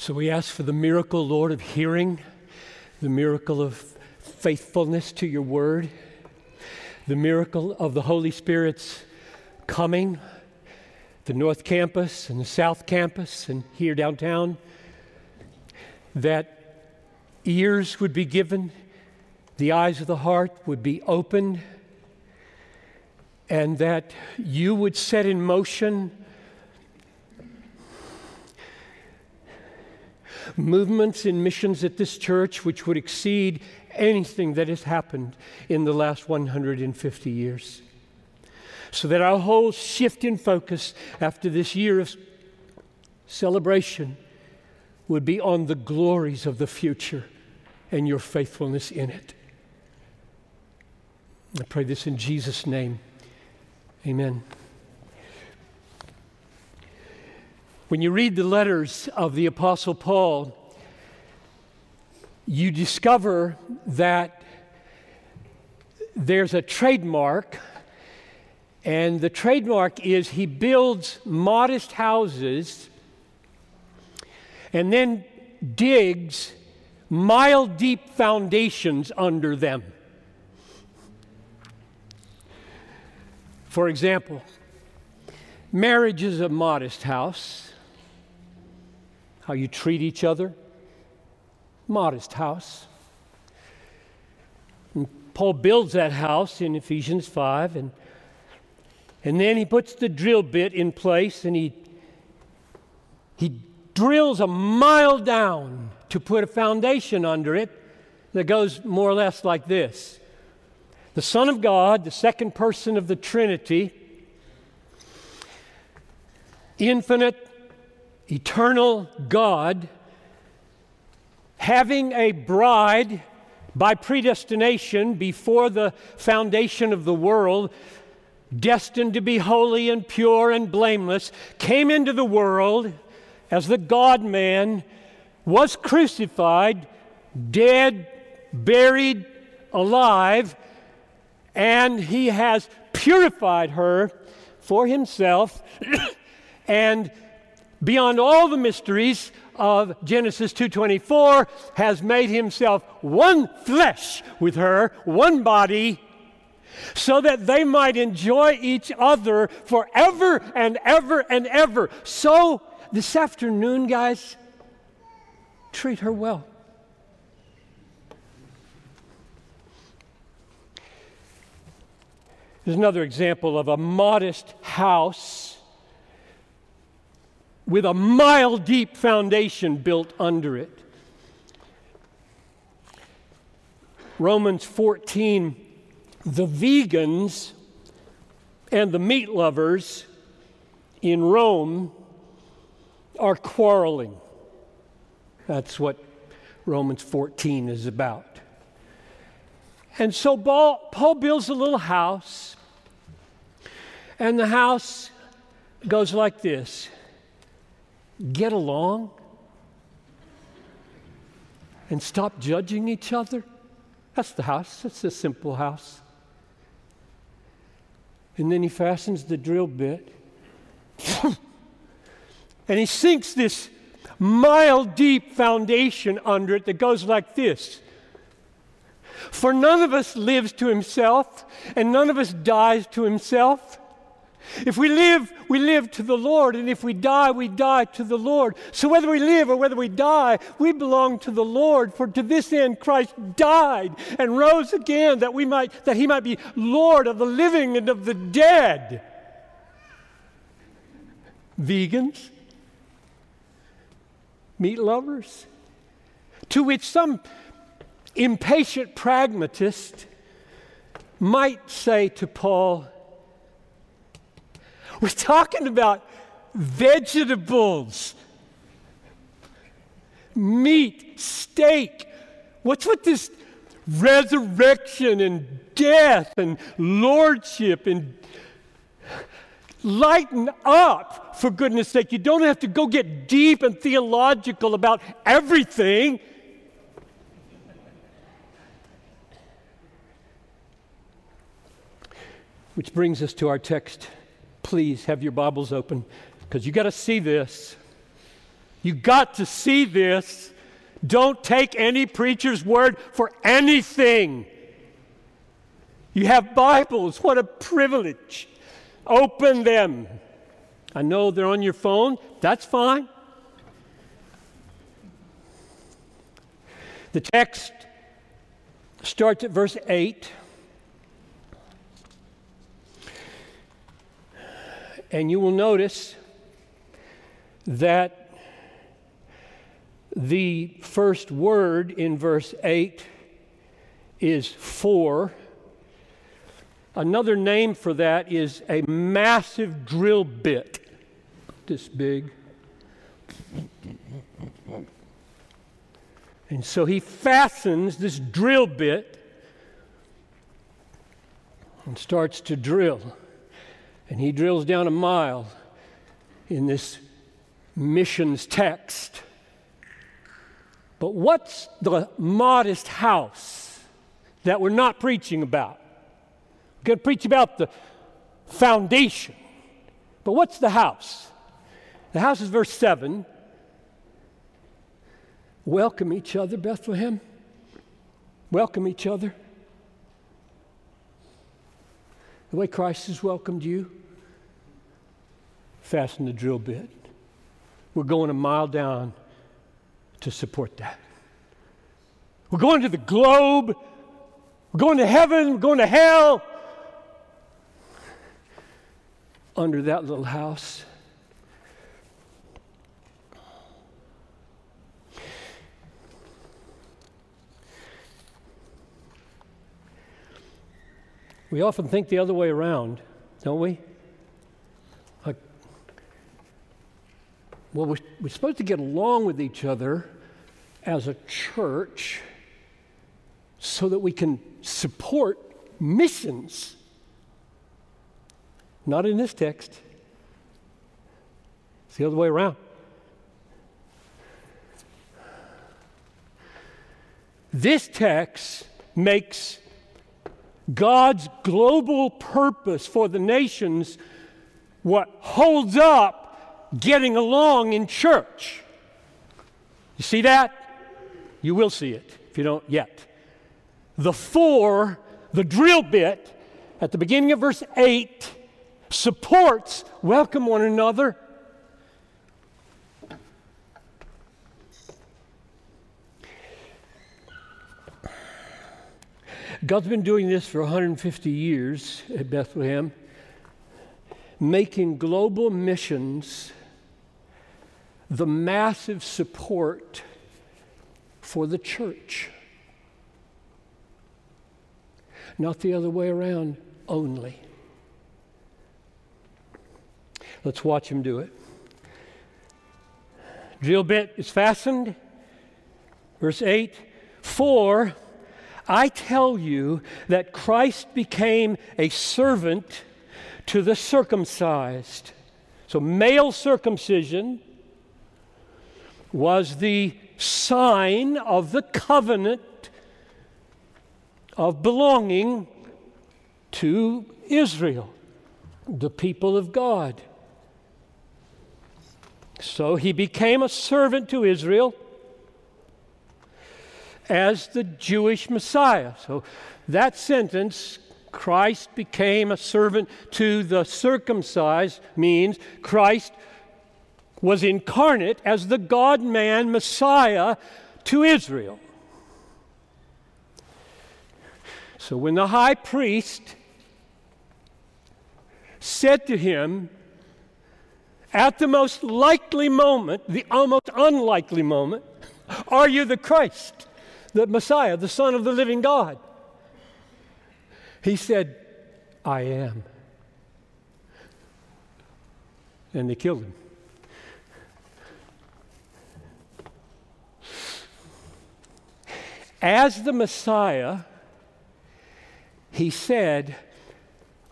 So we ask for the miracle, Lord, of hearing, the miracle of faithfulness to your word, the miracle of the Holy Spirit's coming, the North Campus and the South Campus and here downtown, that ears would be given, the eyes of the heart would be opened, and that you would set in motion movements in missions at this church which would exceed anything that has happened in the last 150 years. So that our whole shift in focus after this year of celebration would be on the glories of the future and your faithfulness in it. I pray this in Jesus' name. Amen. When you read the letters of the Apostle Paul, you discover that there's a trademark, and the trademark is he builds modest houses and then digs mile deep foundations under them. For example, marriage is a modest house, how you treat each other, modest house. And Paul builds that house in Ephesians 5, and, and then he puts the drill bit in place and he, he drills a mile down to put a foundation under it that goes more or less like this The Son of God, the second person of the Trinity, infinite, eternal God, having a bride by predestination before the foundation of the world, destined to be holy and pure and blameless, came into the world as the God man, was crucified, dead, buried, alive, and he has purified her for himself and beyond all the mysteries of Genesis 2:24 has made himself one flesh with her, one body, so that they might enjoy each other forever and ever and ever. So this afternoon, guys, treat her well. There's another example of a modest house with a mile deep foundation built under it. Romans 14, the vegans and the meat lovers in Rome are quarreling. That's what Romans 14 is about. And so Paul, Paul builds a little house, and the house goes like this Get along and stop judging each other. That's the house, it's a simple house. And then he fastens the drill bit. And he sinks this mile deep foundation under it that goes like this. For none of us lives to himself, and none of us dies to himself. If we live, we live to the Lord, and if we die, we die to the Lord. So whether we live or whether we die, we belong to the Lord. For to this end Christ died and rose again, that we might that he might be Lord of the living and of the dead. Vegans, meat lovers. To which some impatient pragmatist might say to Paul, We're talking about vegetables, meat, steak. What's with this resurrection and death and lordship and lighten up, for goodness sake. You don't have to go get deep and theological about everything. Which brings us to our text. Please have your Bibles open because you got to see this. You got to see this. Don't take any preacher's word for anything. You have Bibles. What a privilege. Open them. I know they're on your phone. That's fine. The text starts at verse 8. And you will notice that the first word in verse 8 is for. Another name for that is a massive drill bit, this big. And so he fastens this drill bit and starts to drill. And he drills down a mile in this missions text. But what's the modest house that we're not preaching about? We're going to preach about the foundation. But what's the house? The house is verse 7 welcome each other, Bethlehem. Welcome each other. The way Christ has welcomed you. Fasten the drill bit. We're going a mile down to support that. We're going to the globe. We're going to heaven. We're going to hell. Under that little house. We often think the other way around, don't we? Like, well, we're, we're supposed to get along with each other as a church so that we can support missions. Not in this text. It's the other way around. This text makes God's global purpose for the nations what holds up getting along in church. You see that? You will see it if you don't yet. The four, the drill bit at the beginning of verse 8 supports welcome one another God's been doing this for 150 years at Bethlehem, making global missions the massive support for the church. Not the other way around only. Let's watch him do it. Drill bit is fastened. Verse 8 For I tell you that Christ became a servant to the circumcised. So, male circumcision was the sign of the covenant of belonging to Israel, the people of God. So he became a servant to Israel as the Jewish Messiah. So that sentence, Christ became a servant to the circumcised, means Christ was incarnate as the God man Messiah to Israel. So when the high priest said to him, at the most likely moment, the almost unlikely moment, Are you the Christ? The Messiah, the Son of the living God. He said, I am. And they killed him. As the Messiah, he said,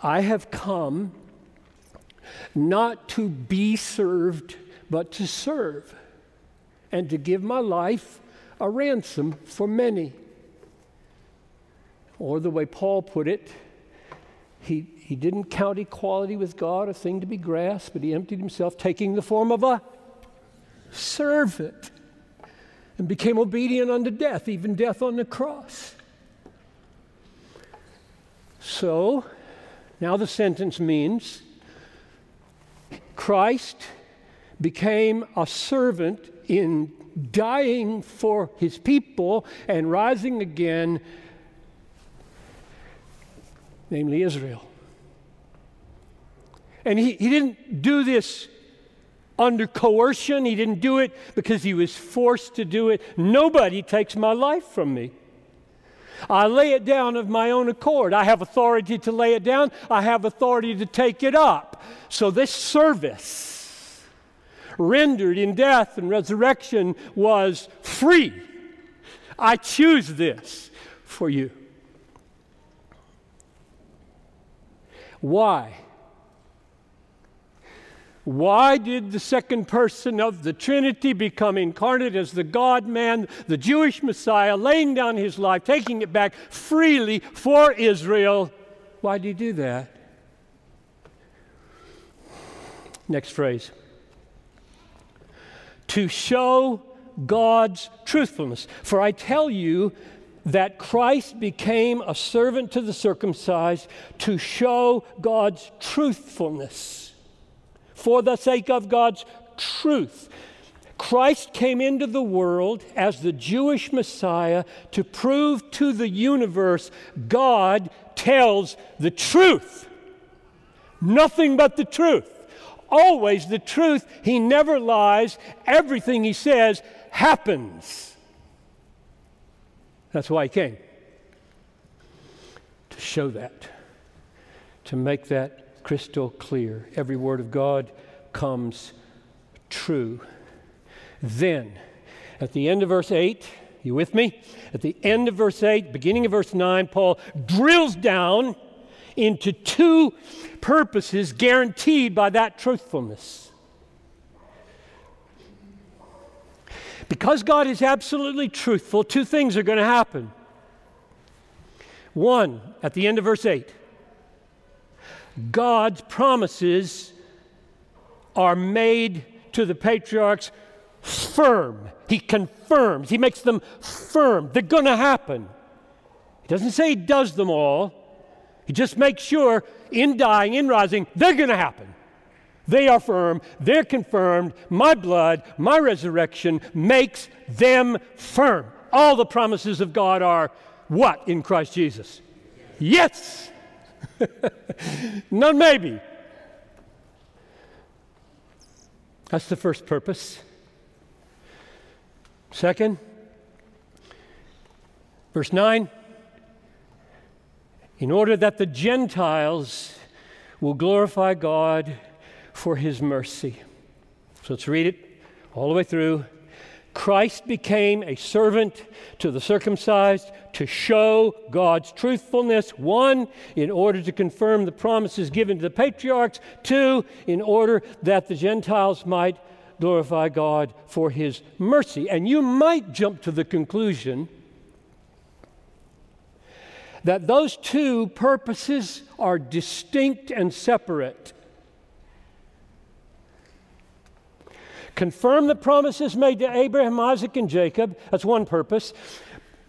I have come not to be served, but to serve, and to give my life a ransom for many. Or the way Paul put it, he, he didn't count equality with God a thing to be grasped, but he emptied himself, taking the form of a servant, and became obedient unto death, even death on the cross. So, now the sentence means Christ became a servant in dying for his people and rising again, namely Israel. And he, he didn't do this under coercion, he didn't do it because he was forced to do it. Nobody takes my life from me. I lay it down of my own accord. I have authority to lay it down, I have authority to take it up. So, this service rendered in death and resurrection was free. I choose this for you. Why? Why did the second person of the Trinity become incarnate as the God man, the Jewish Messiah, laying down his life, taking it back freely for Israel? Why did he do that? Next phrase. To show God's truthfulness. For I tell you that Christ became a servant to the circumcised to show God's truthfulness for the sake of God's truth. Christ came into the world as the Jewish Messiah to prove to the universe God tells the truth. Nothing but the truth. Always the truth. He never lies. Everything he says happens. That's why he came. To show that, to make that crystal clear. Every word of God comes true. Then, at the end of verse 8, you with me? At the end of verse 8, beginning of verse 9, Paul drills down into two purposes guaranteed by that truthfulness. Because God is absolutely truthful, two things are going to happen. One, at the end of verse 8, God's promises are made to the patriarchs firm. He confirms, He makes them firm. They're going to happen. He doesn't say He does them all, He just makes sure in dying, in rising, they're going to happen. They are firm, they're confirmed. My blood, my resurrection makes them firm. All the promises of God are what in Christ Jesus? Yes. None maybe. That's the first purpose. Second, verse 9 in order that the Gentiles will glorify God for his mercy. So let's read it all the way through. Christ became a servant to the circumcised to show God's truthfulness. One, in order to confirm the promises given to the patriarchs. Two, in order that the Gentiles might glorify God for his mercy. And you might jump to the conclusion that those two purposes are distinct and separate. confirm the promises made to Abraham, Isaac, and Jacob. That's one purpose.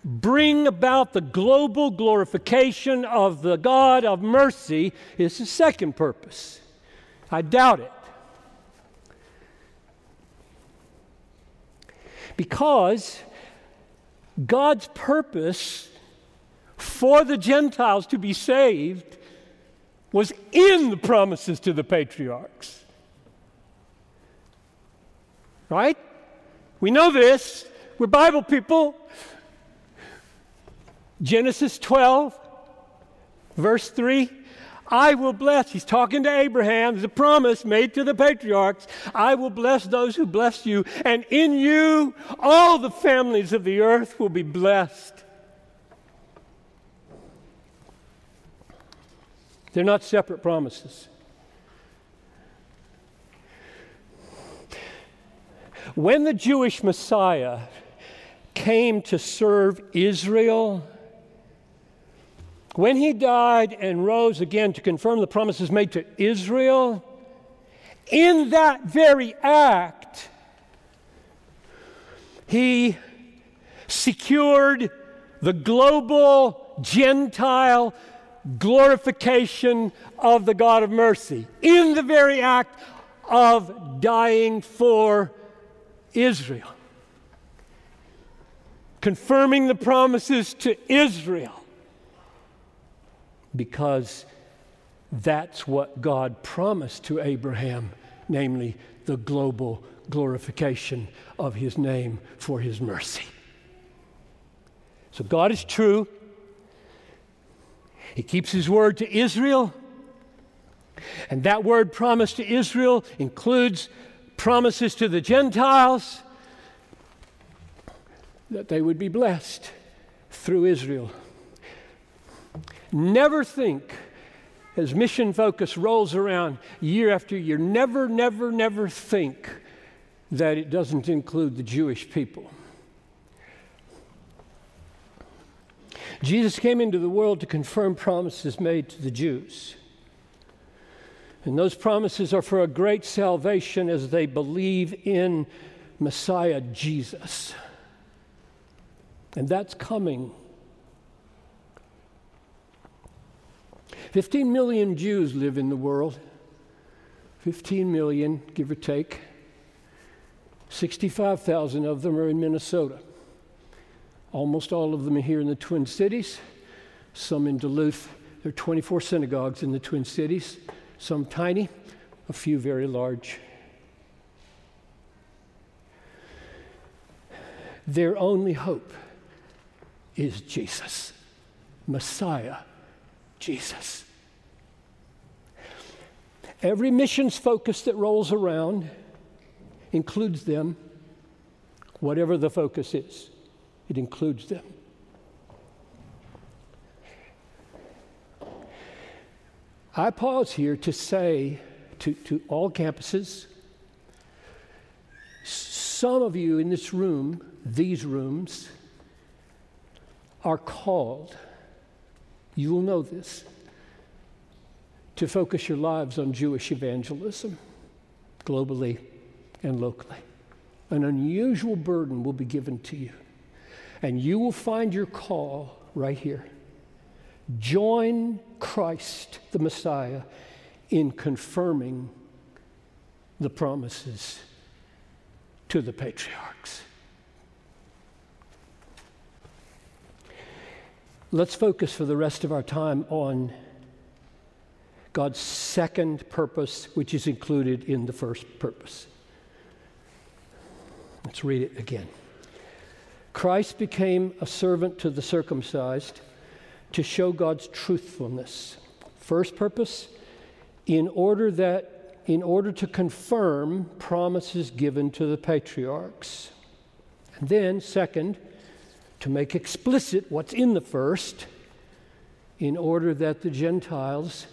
Bring about the global glorification of the God of mercy is the second purpose. I doubt it. Because God's purpose for the Gentiles to be saved was in the promises to the patriarchs. Right? We know this. We're Bible people. Genesis 12, verse 3. I will bless. He's talking to Abraham. There's a promise made to the patriarchs. I will bless those who bless you, and in you all the families of the earth will be blessed. They're not separate promises. When the Jewish Messiah came to serve Israel, when he died and rose again to confirm the promises made to Israel, in that very act, He secured the global Gentile glorification of the God of mercy in the very act of dying for Israel. Confirming the promises to Israel because that's what God promised to Abraham, namely the global glorification of his name for his mercy. So God is true. He keeps his word to Israel. And that word promised to Israel includes promises to the Gentiles that they would be blessed through Israel. Never think, as mission focus rolls around year after year, never, never, never think that it doesn't include the Jewish people. Jesus came into the world to confirm promises made to the Jews. And those promises are for a great salvation as they believe in Messiah Jesus. And that's coming. 15 million Jews live in the world. 15 million, give or take. 65,000 of them are in Minnesota. Almost all of them are here in the Twin Cities, some in Duluth. There are 24 synagogues in the Twin Cities, some tiny, a few very large. Their only hope is Jesus, Messiah, Jesus. Every missions focus that rolls around includes them, whatever the focus is, it includes them. I pause here to say to, to all campuses some of you in this room, these rooms, are called, you will know this, to focus your lives on Jewish evangelism globally and locally. An unusual burden will be given to you, and you will find your call right here. Join Christ, the Messiah, in confirming the promises to the patriarchs. Let's focus for the rest of our time on God's second purpose, which is included in the first purpose. Let's read it again. Christ became a servant to the circumcised to show God's truthfulness. First purpose, in order that in order to confirm promises given to the patriarchs. And then second, to make explicit what's in the first, in order that the Gentiles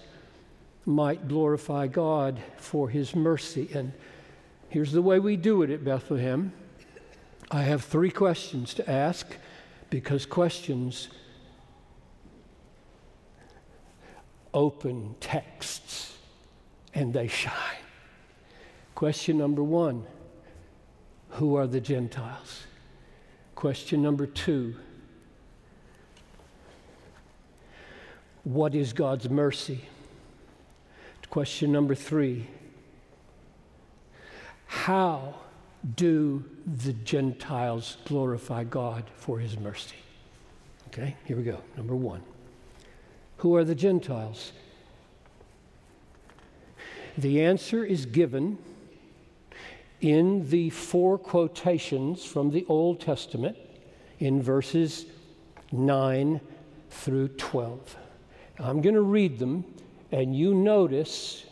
might glorify God for his mercy. And here's the way we do it at Bethlehem. I have three questions to ask because questions open texts and they shine. Question number one Who are the Gentiles? Question number two What is God's mercy? Question number three How do the Gentiles glorify God for his mercy? Okay, here we go. Number one Who are the Gentiles? The answer is given in the four quotations from the Old Testament in verses 9 through 12. I'm going to read them, and you notice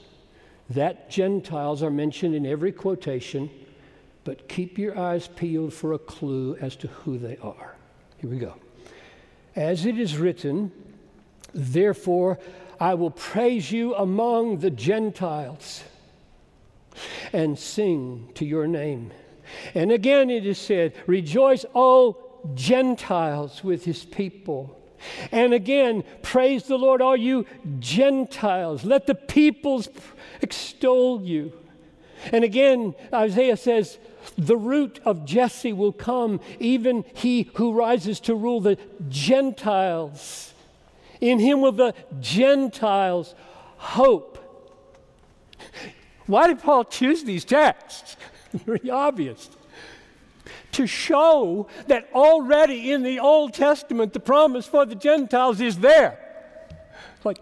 that Gentiles are mentioned in every quotation, but keep your eyes peeled for a clue as to who they are. Here we go. As it is written, therefore I will praise you among the Gentiles and sing to your name. And again it is said, Rejoice, O Gentiles, with his people. And again, praise the Lord, all you Gentiles. Let the peoples extol you. And again, Isaiah says, the root of Jesse will come, even he who rises to rule the Gentiles. In him will the Gentiles hope. Why did Paul choose these texts? Very obvious. To show that already in the Old Testament, the promise for the Gentiles is there. Like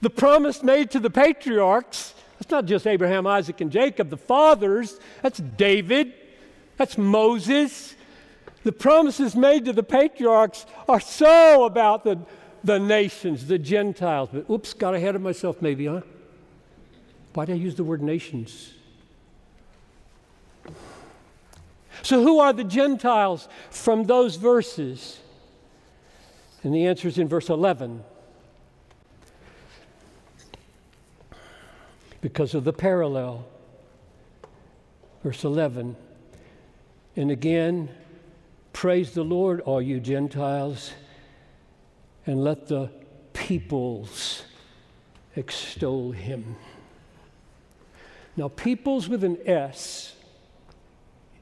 the promise made to the patriarchs that's not just Abraham, Isaac, and Jacob, the fathers. That's David. That's Moses. The promises made to the patriarchs are so about the, the nations, the Gentiles. But oops, got ahead of myself maybe, huh? Why did I use the word nations? So, who are the Gentiles from those verses? And the answer is in verse 11. Because of the parallel. Verse 11. And again, praise the Lord, all you Gentiles, and let the peoples extol him. Now, peoples with an S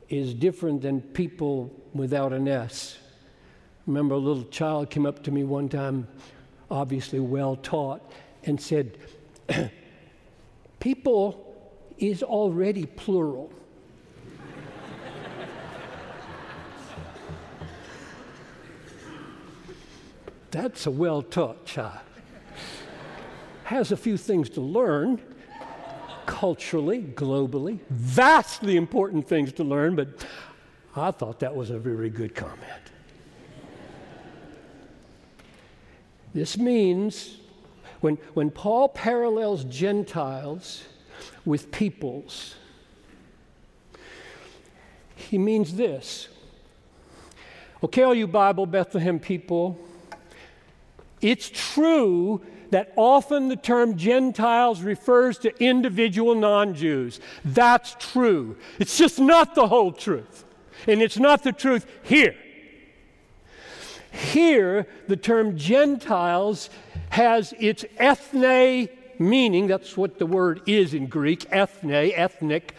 is different than people without an S. remember a little child came up to me one time, obviously well taught, and said, People is already plural. That's a well taught child. Has a few things to learn culturally, globally, vastly important things to learn, but I thought that was a very good comment. This means when, when Paul parallels Gentiles with peoples, he means this. Okay, all you Bible Bethlehem people, it's true that often the term Gentiles refers to individual non Jews. That's true. It's just not the whole truth. And it's not the truth here. Here, the term Gentiles has its ethne meaning. That's what the word is in Greek ethne, ethnic.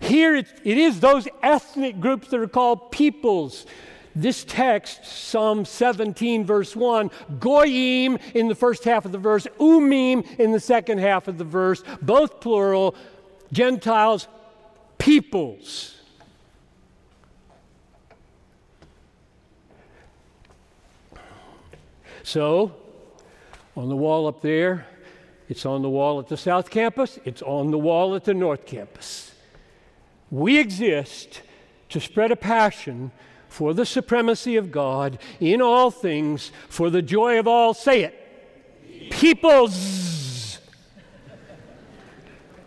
Here it, it is those ethnic groups that are called peoples. This text, Psalm 17, verse 1, goyim in the first half of the verse, umim in the second half of the verse, both plural, Gentiles, peoples. So, on the wall up there, it's on the wall at the South Campus, it's on the wall at the North Campus. We exist to spread a passion for the supremacy of God in all things, for the joy of all, say it, peoples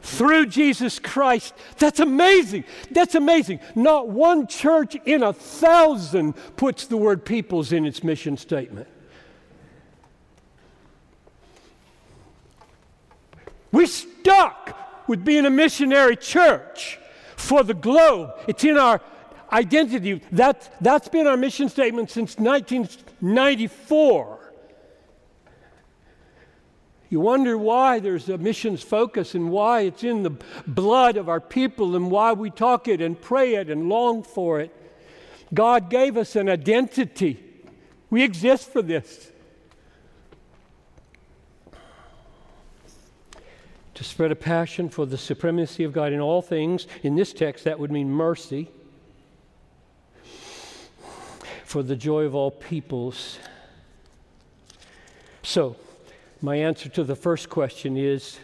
through Jesus Christ. That's amazing. That's amazing. Not one church in a thousand puts the word peoples in its mission statement. We're stuck with being a missionary church for the globe. It's in our identity. That, that's been our mission statement since 1994. You wonder why there's a missions focus and why it's in the blood of our people and why we talk it and pray it and long for it. God gave us an identity. We exist for this. To spread a passion for the supremacy of God in all things. In this text, that would mean mercy. For the joy of all peoples. So, my answer to the first question is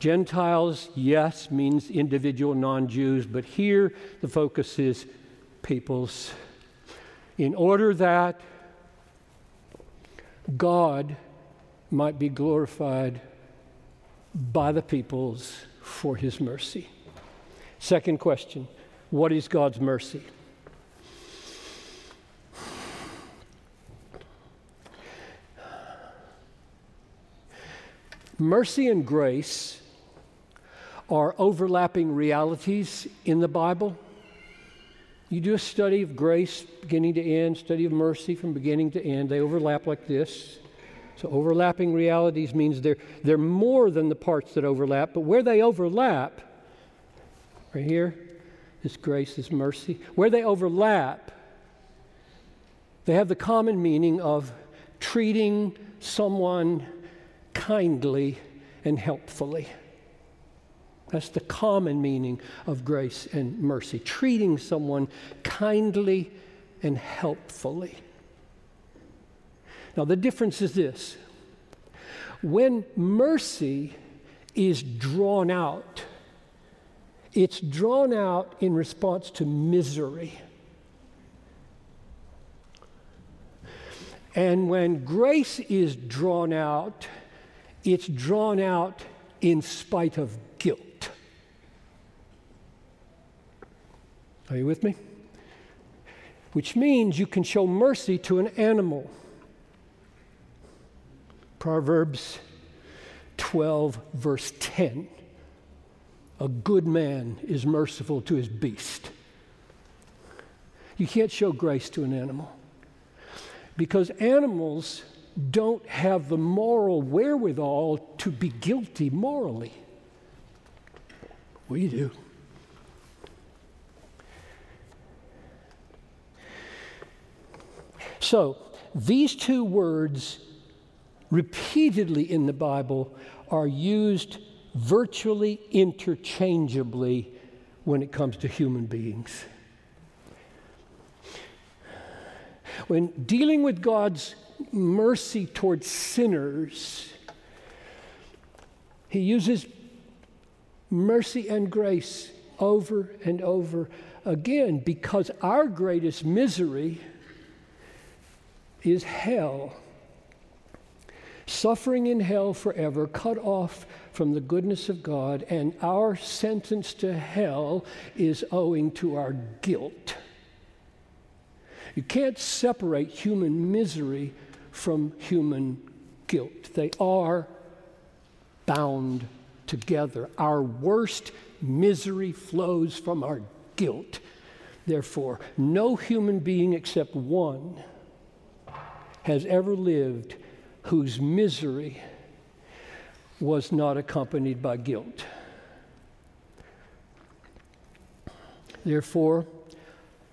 Gentiles, yes, means individual non Jews, but here the focus is peoples. In order that God might be glorified by the peoples for his mercy. Second question What is God's mercy? Mercy and grace are overlapping realities in the Bible. You do a study of grace beginning to end, study of mercy from beginning to end. They overlap like this. So, overlapping realities means they're, they're more than the parts that overlap, but where they overlap, right here, is grace, this mercy. Where they overlap, they have the common meaning of treating someone kindly and helpfully. That's the common meaning of grace and mercy, treating someone kindly and helpfully. Now, the difference is this when mercy is drawn out, it's drawn out in response to misery. And when grace is drawn out, it's drawn out in spite of guilt. Are you with me? Which means you can show mercy to an animal. Proverbs 12, verse 10. A good man is merciful to his beast. You can't show grace to an animal because animals don't have the moral wherewithal to be guilty morally. We do. So, these two words repeatedly in the Bible are used virtually interchangeably when it comes to human beings. When dealing with God's mercy towards sinners, he uses mercy and grace over and over again because our greatest misery is hell. Suffering in hell forever, cut off from the goodness of God, and our sentence to hell is owing to our guilt. You can't separate human misery from human guilt. They are bound together. Our worst misery flows from our guilt. Therefore, no human being except one has ever lived whose misery was not accompanied by guilt. Therefore,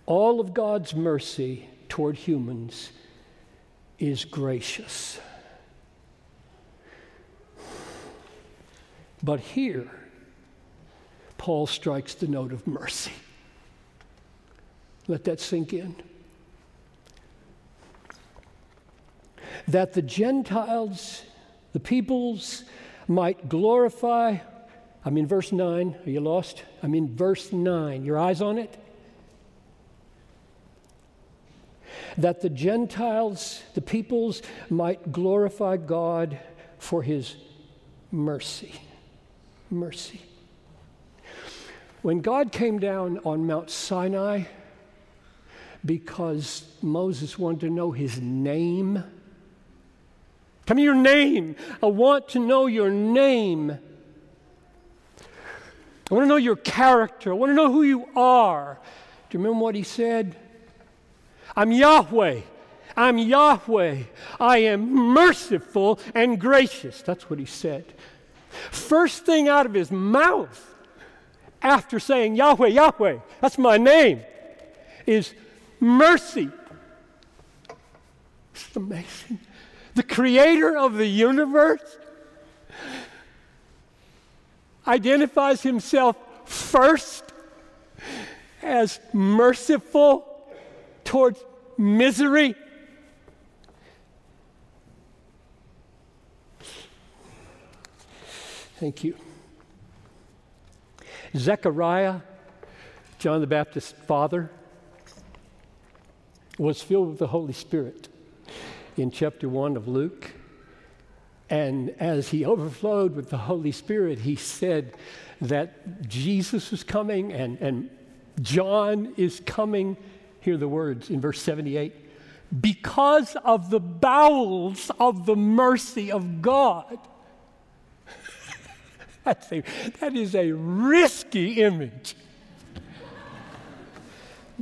all of God's mercy toward humans is gracious. But here, Paul strikes the note of mercy. Let that sink in. That the Gentiles, the peoples, might glorify. I'm in verse 9. Are you lost? I'm in verse 9. Your eyes on it? that the Gentiles, the peoples, might glorify God for his mercy. Mercy. When God came down on Mount Sinai, because Moses wanted to know his name, Tell me your name. I want to know your name. I want to know your character. I want to know who you are. Do you remember what he said? I'm Yahweh. I'm Yahweh. I am merciful and gracious. That's what he said. First thing out of his mouth after saying Yahweh, Yahweh, that's my name, is mercy. It's amazing. The creator of the universe identifies himself first as merciful towards misery. Thank you. Zechariah, John the Baptist's father, was filled with the Holy Spirit in chapter 1 of Luke. And as he overflowed with the Holy Spirit, he said that Jesus was coming and, and John is coming Hear the words in verse 78 because of the bowels of the mercy of God. That's a, that is a risky image.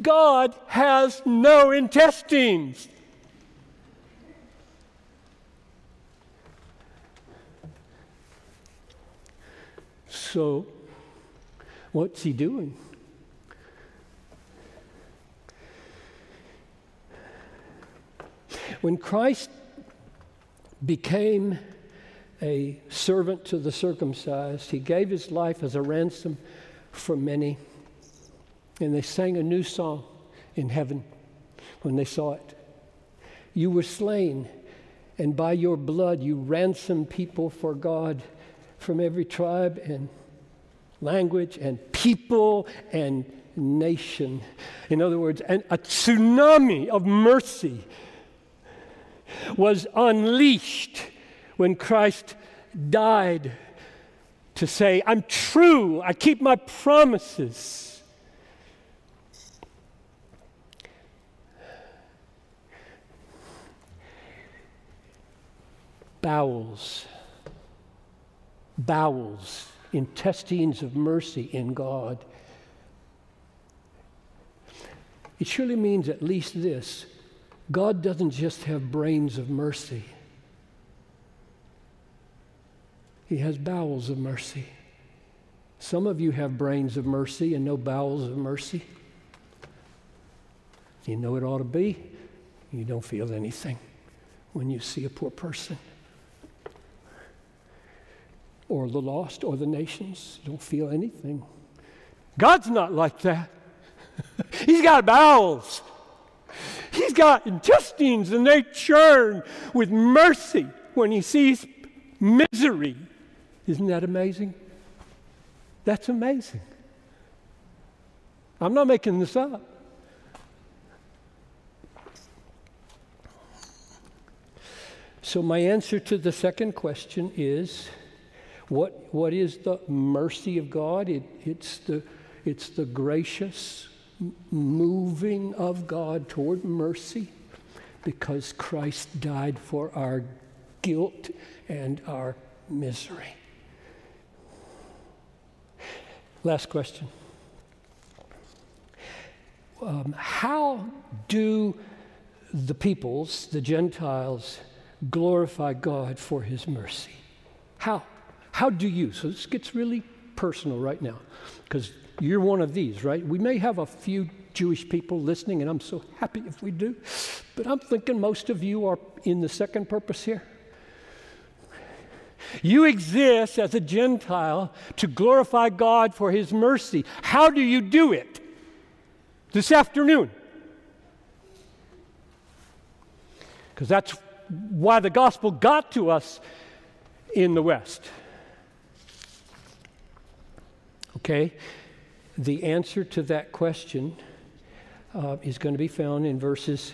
God has no intestines. So, what's he doing? When Christ became a servant to the circumcised, he gave his life as a ransom for many. And they sang a new song in heaven when they saw it. You were slain, and by your blood you ransomed people for God from every tribe and language and people and nation. In other words, an, a tsunami of mercy was unleashed when Christ died to say, I'm true, I keep my promises. Bowels, bowels, intestines of mercy in God. It surely means at least this God doesn't just have brains of mercy, He has bowels of mercy. Some of you have brains of mercy and no bowels of mercy. You know it ought to be. You don't feel anything when you see a poor person or the lost or the nations. You don't feel anything. God's not like that. He's got bowels. He's got intestines and they churn with mercy when he sees misery. Isn't that amazing? That's amazing. I'm not making this up. So, my answer to the second question is what, what is the mercy of God? It, it's, the, it's the gracious moving of God toward mercy because Christ died for our guilt and our misery. Last question. Um, how do the peoples, the Gentiles, glorify God for his mercy? How? How do you? So this gets really personal right now because you're one of these, right? We may have a few Jewish people listening, and I'm so happy if we do, but I'm thinking most of you are in the second purpose here. You exist as a Gentile to glorify God for His mercy. How do you do it? This afternoon. Because that's why the gospel got to us in the West. Okay? The answer to that question uh, is going to be found in verses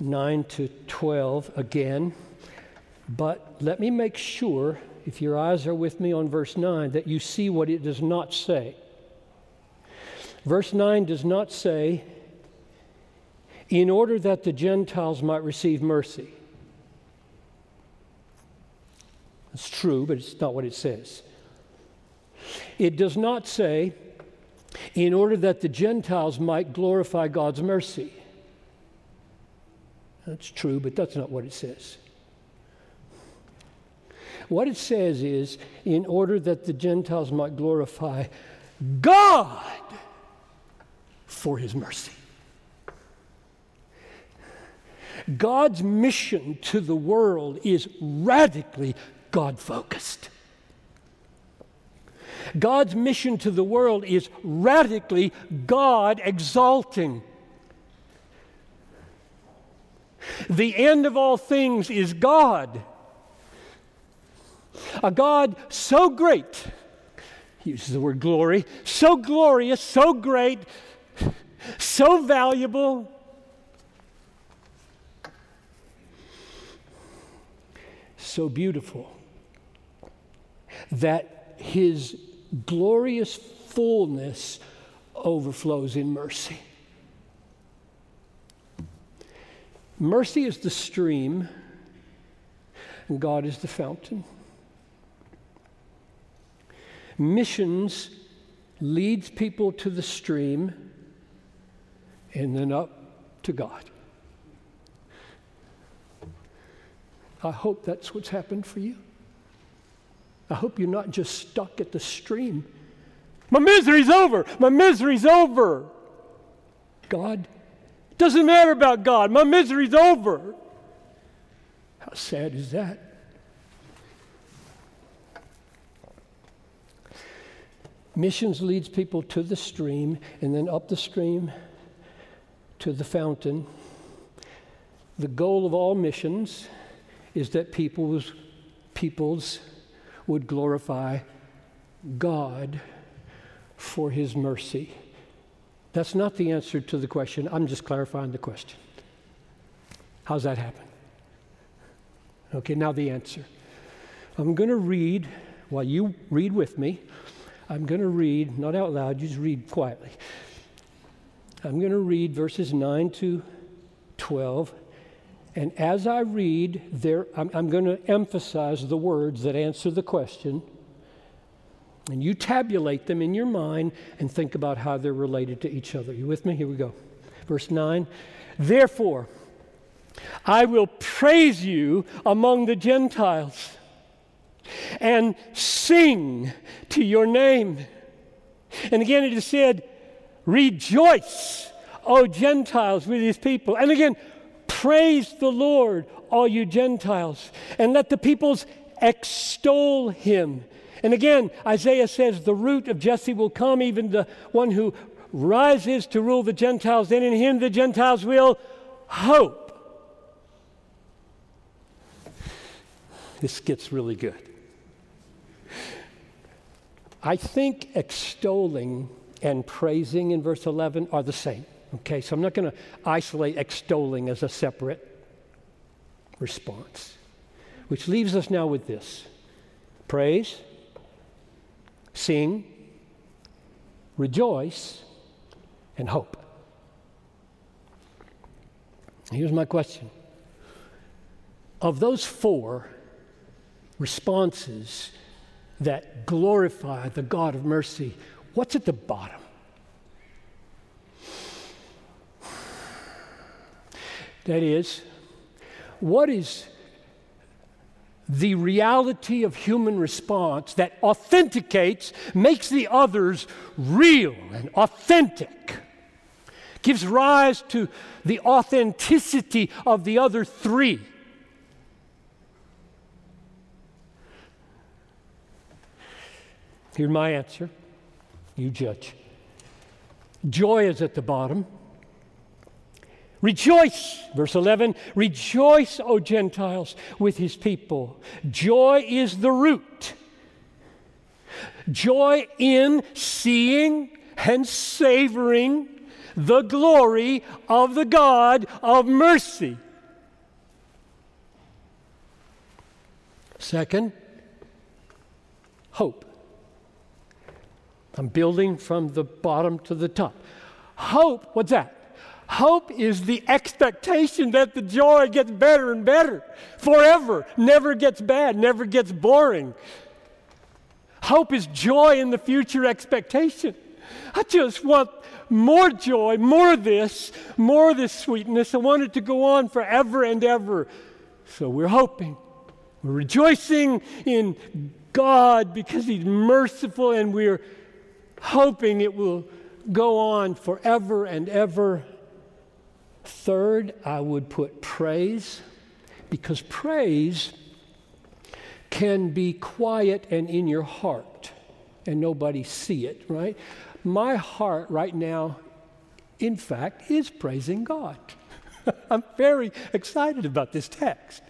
9 to 12 again. But let me make sure, if your eyes are with me on verse 9, that you see what it does not say. Verse 9 does not say, in order that the Gentiles might receive mercy. It's true, but it's not what it says. It does not say, in order that the Gentiles might glorify God's mercy. That's true, but that's not what it says. What it says is, in order that the Gentiles might glorify God for his mercy. God's mission to the world is radically God focused. God's mission to the world is radically God exalting. The end of all things is God. A God so great, he uses the word glory, so glorious, so great, so valuable. So beautiful that his glorious fullness overflows in mercy. Mercy is the stream, and God is the fountain. Missions leads people to the stream and then up to God. I hope that's what's happened for you. I hope you're not just stuck at the stream. My misery's over. My misery's over. God Doesn't matter about God. My misery's over. How sad is that? Missions leads people to the stream and then up the stream to the fountain. The goal of all missions is that people's, peoples would glorify God for his mercy. That's not the answer to the question. I'm just clarifying the question. How's that happen? Okay, now the answer. I'm going to read, while you read with me, I'm going to read, not out loud, just read quietly. I'm going to read verses 9 to 12. And as I read, there, I'm, I'm going to emphasize the words that answer the question. And you tabulate them in your mind and think about how they're related to each other. You with me? Here we go. Verse 9. Therefore, I will praise you among the Gentiles and sing to your name. And again, it is said, Rejoice, O Gentiles, with these people. And again, praise the Lord, all you Gentiles, and let the peoples extol him. And again, Isaiah says, The root of Jesse will come, even the one who rises to rule the Gentiles, and in him the Gentiles will hope. This gets really good. I think extolling and praising in verse 11 are the same. Okay, so I'm not going to isolate extolling as a separate response, which leaves us now with this praise, sing, rejoice, and hope. Here's my question Of those four responses that glorify the God of mercy, what's at the bottom? That is, what is the reality of human response that authenticates, makes the others real and authentic, gives rise to the authenticity of the other three? Here's my answer. You judge. Joy is at the bottom. Rejoice, verse 11, rejoice, O Gentiles, with his people. Joy is the root. Joy in seeing and savoring the glory of the God of mercy. Second, hope. I'm building from the bottom to the top. Hope, what's that? Hope is the expectation that the joy gets better and better forever, never gets bad, never gets boring. Hope is joy in the future expectation. I just want more joy, more of this, more of this sweetness. I want it to go on forever and ever. So we're hoping. We're rejoicing in God because He's merciful and we're hoping it will go on forever and ever. Third, I would put praise, because praise can be quiet and in your heart and nobody see it, right? My heart right now, in fact, is praising God. I'm very excited about this text.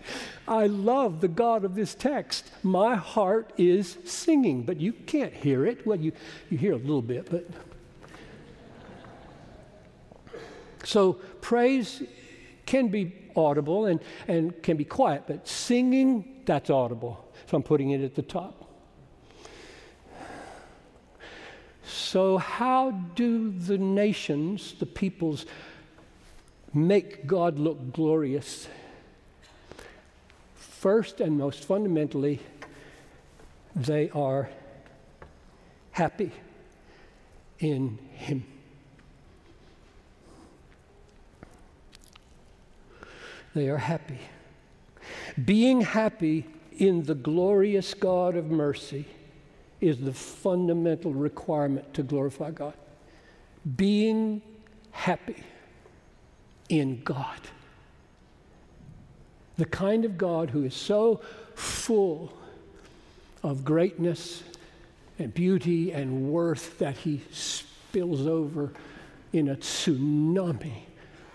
I love the God of this text. My heart is singing, but you can't hear it. Well, you, you hear a little bit, but. So praise can be audible and, and can be quiet, but singing, that's audible. So I'm putting it at the top. So, how do the nations, the peoples, make God look glorious. First and most fundamentally, they are happy in Him. They are happy. Being happy in the glorious God of mercy is the fundamental requirement to glorify God. Being happy. in God. The kind of God who is so full of greatness and beauty and worth that he spills over in a tsunami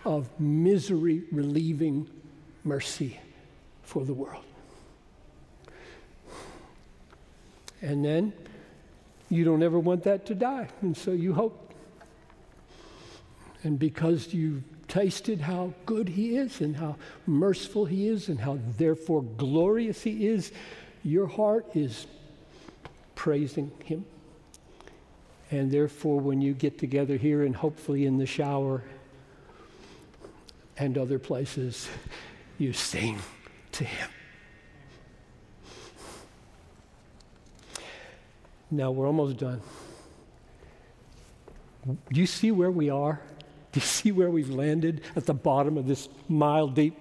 of misery relieving mercy for the world. And then you don't ever want that to die, and so you hope. And because you've tasted how good He is and how merciful He is and how therefore glorious He is, your heart is praising Him. And therefore, when you get together here and hopefully in the shower and other places, you sing to Him. Now we're almost done. Do you see where we are? Do you see where we've landed at the bottom of this mile deep?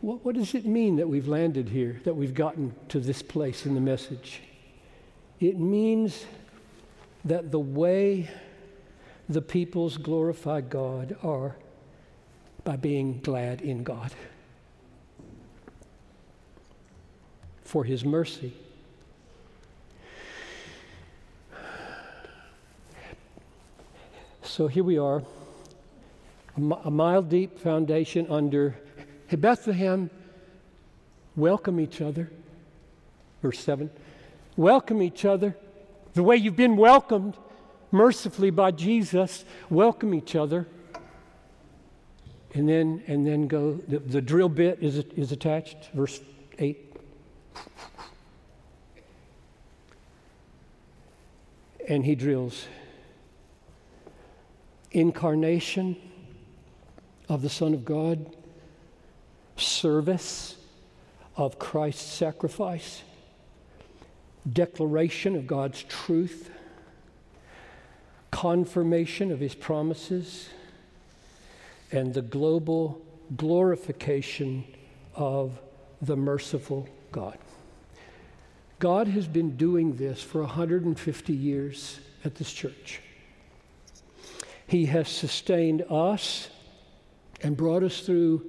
What, what does it mean that we've landed here, that we've gotten to this place in the message? It means that the way the peoples glorify God are by being glad in God for his mercy So here we are, a mile deep foundation under hey, Bethlehem. Welcome each other. Verse 7. Welcome each other the way you've been welcomed mercifully by Jesus. Welcome each other. And then, and then go, the, the drill bit is, is attached, verse 8. And he drills incarnation of the Son of God, service of Christ's sacrifice, declaration of God's truth, confirmation of his promises, and the global glorification of the merciful God. God has been doing this for 150 years at this church. He has sustained us and brought us through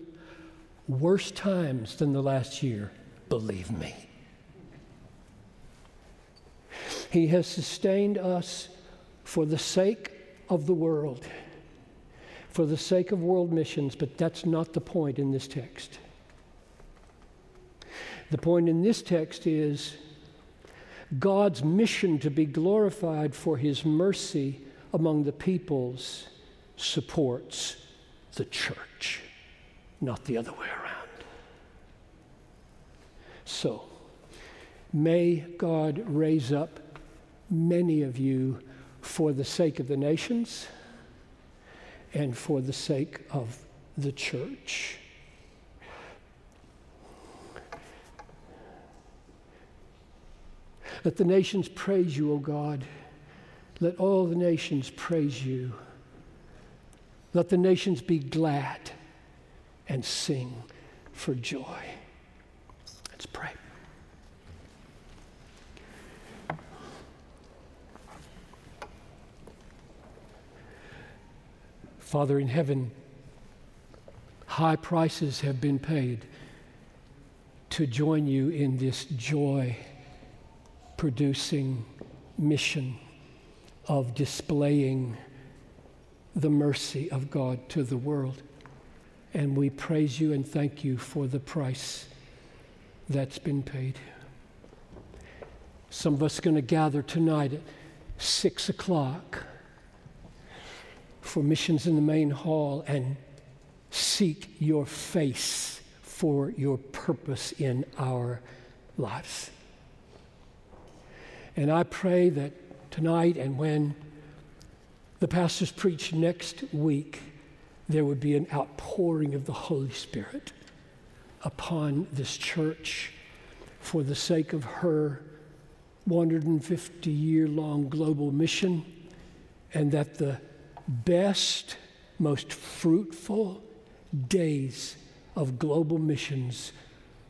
worse times than the last year, believe me. He has sustained us for the sake of the world, for the sake of world missions, but that's not the point in this text. The point in this text is God's mission to be glorified for his mercy among the peoples supports the church, not the other way around. So, may God raise up many of you for the sake of the nations and for the sake of the church. Let the nations praise you, O God. Let all the nations praise you. Let the nations be glad and sing for joy. Let's pray. Father in heaven, high prices have been paid to join you in this joy producing mission of displaying the mercy of God to the world. And we praise you and thank you for the price that's been paid. Some of us are going to gather tonight at six o'clock for missions in the main hall and seek your face for your purpose in our lives. And I pray that tonight and when the pastors preach next week, there would be an outpouring of the Holy Spirit upon this church for the sake of her 150 year long global mission, and that the best, most fruitful days of global missions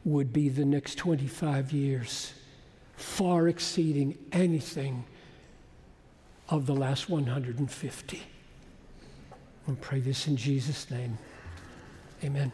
would be the next 25 years, far exceeding anything of the last 150. And pray this in Jesus' name. Amen.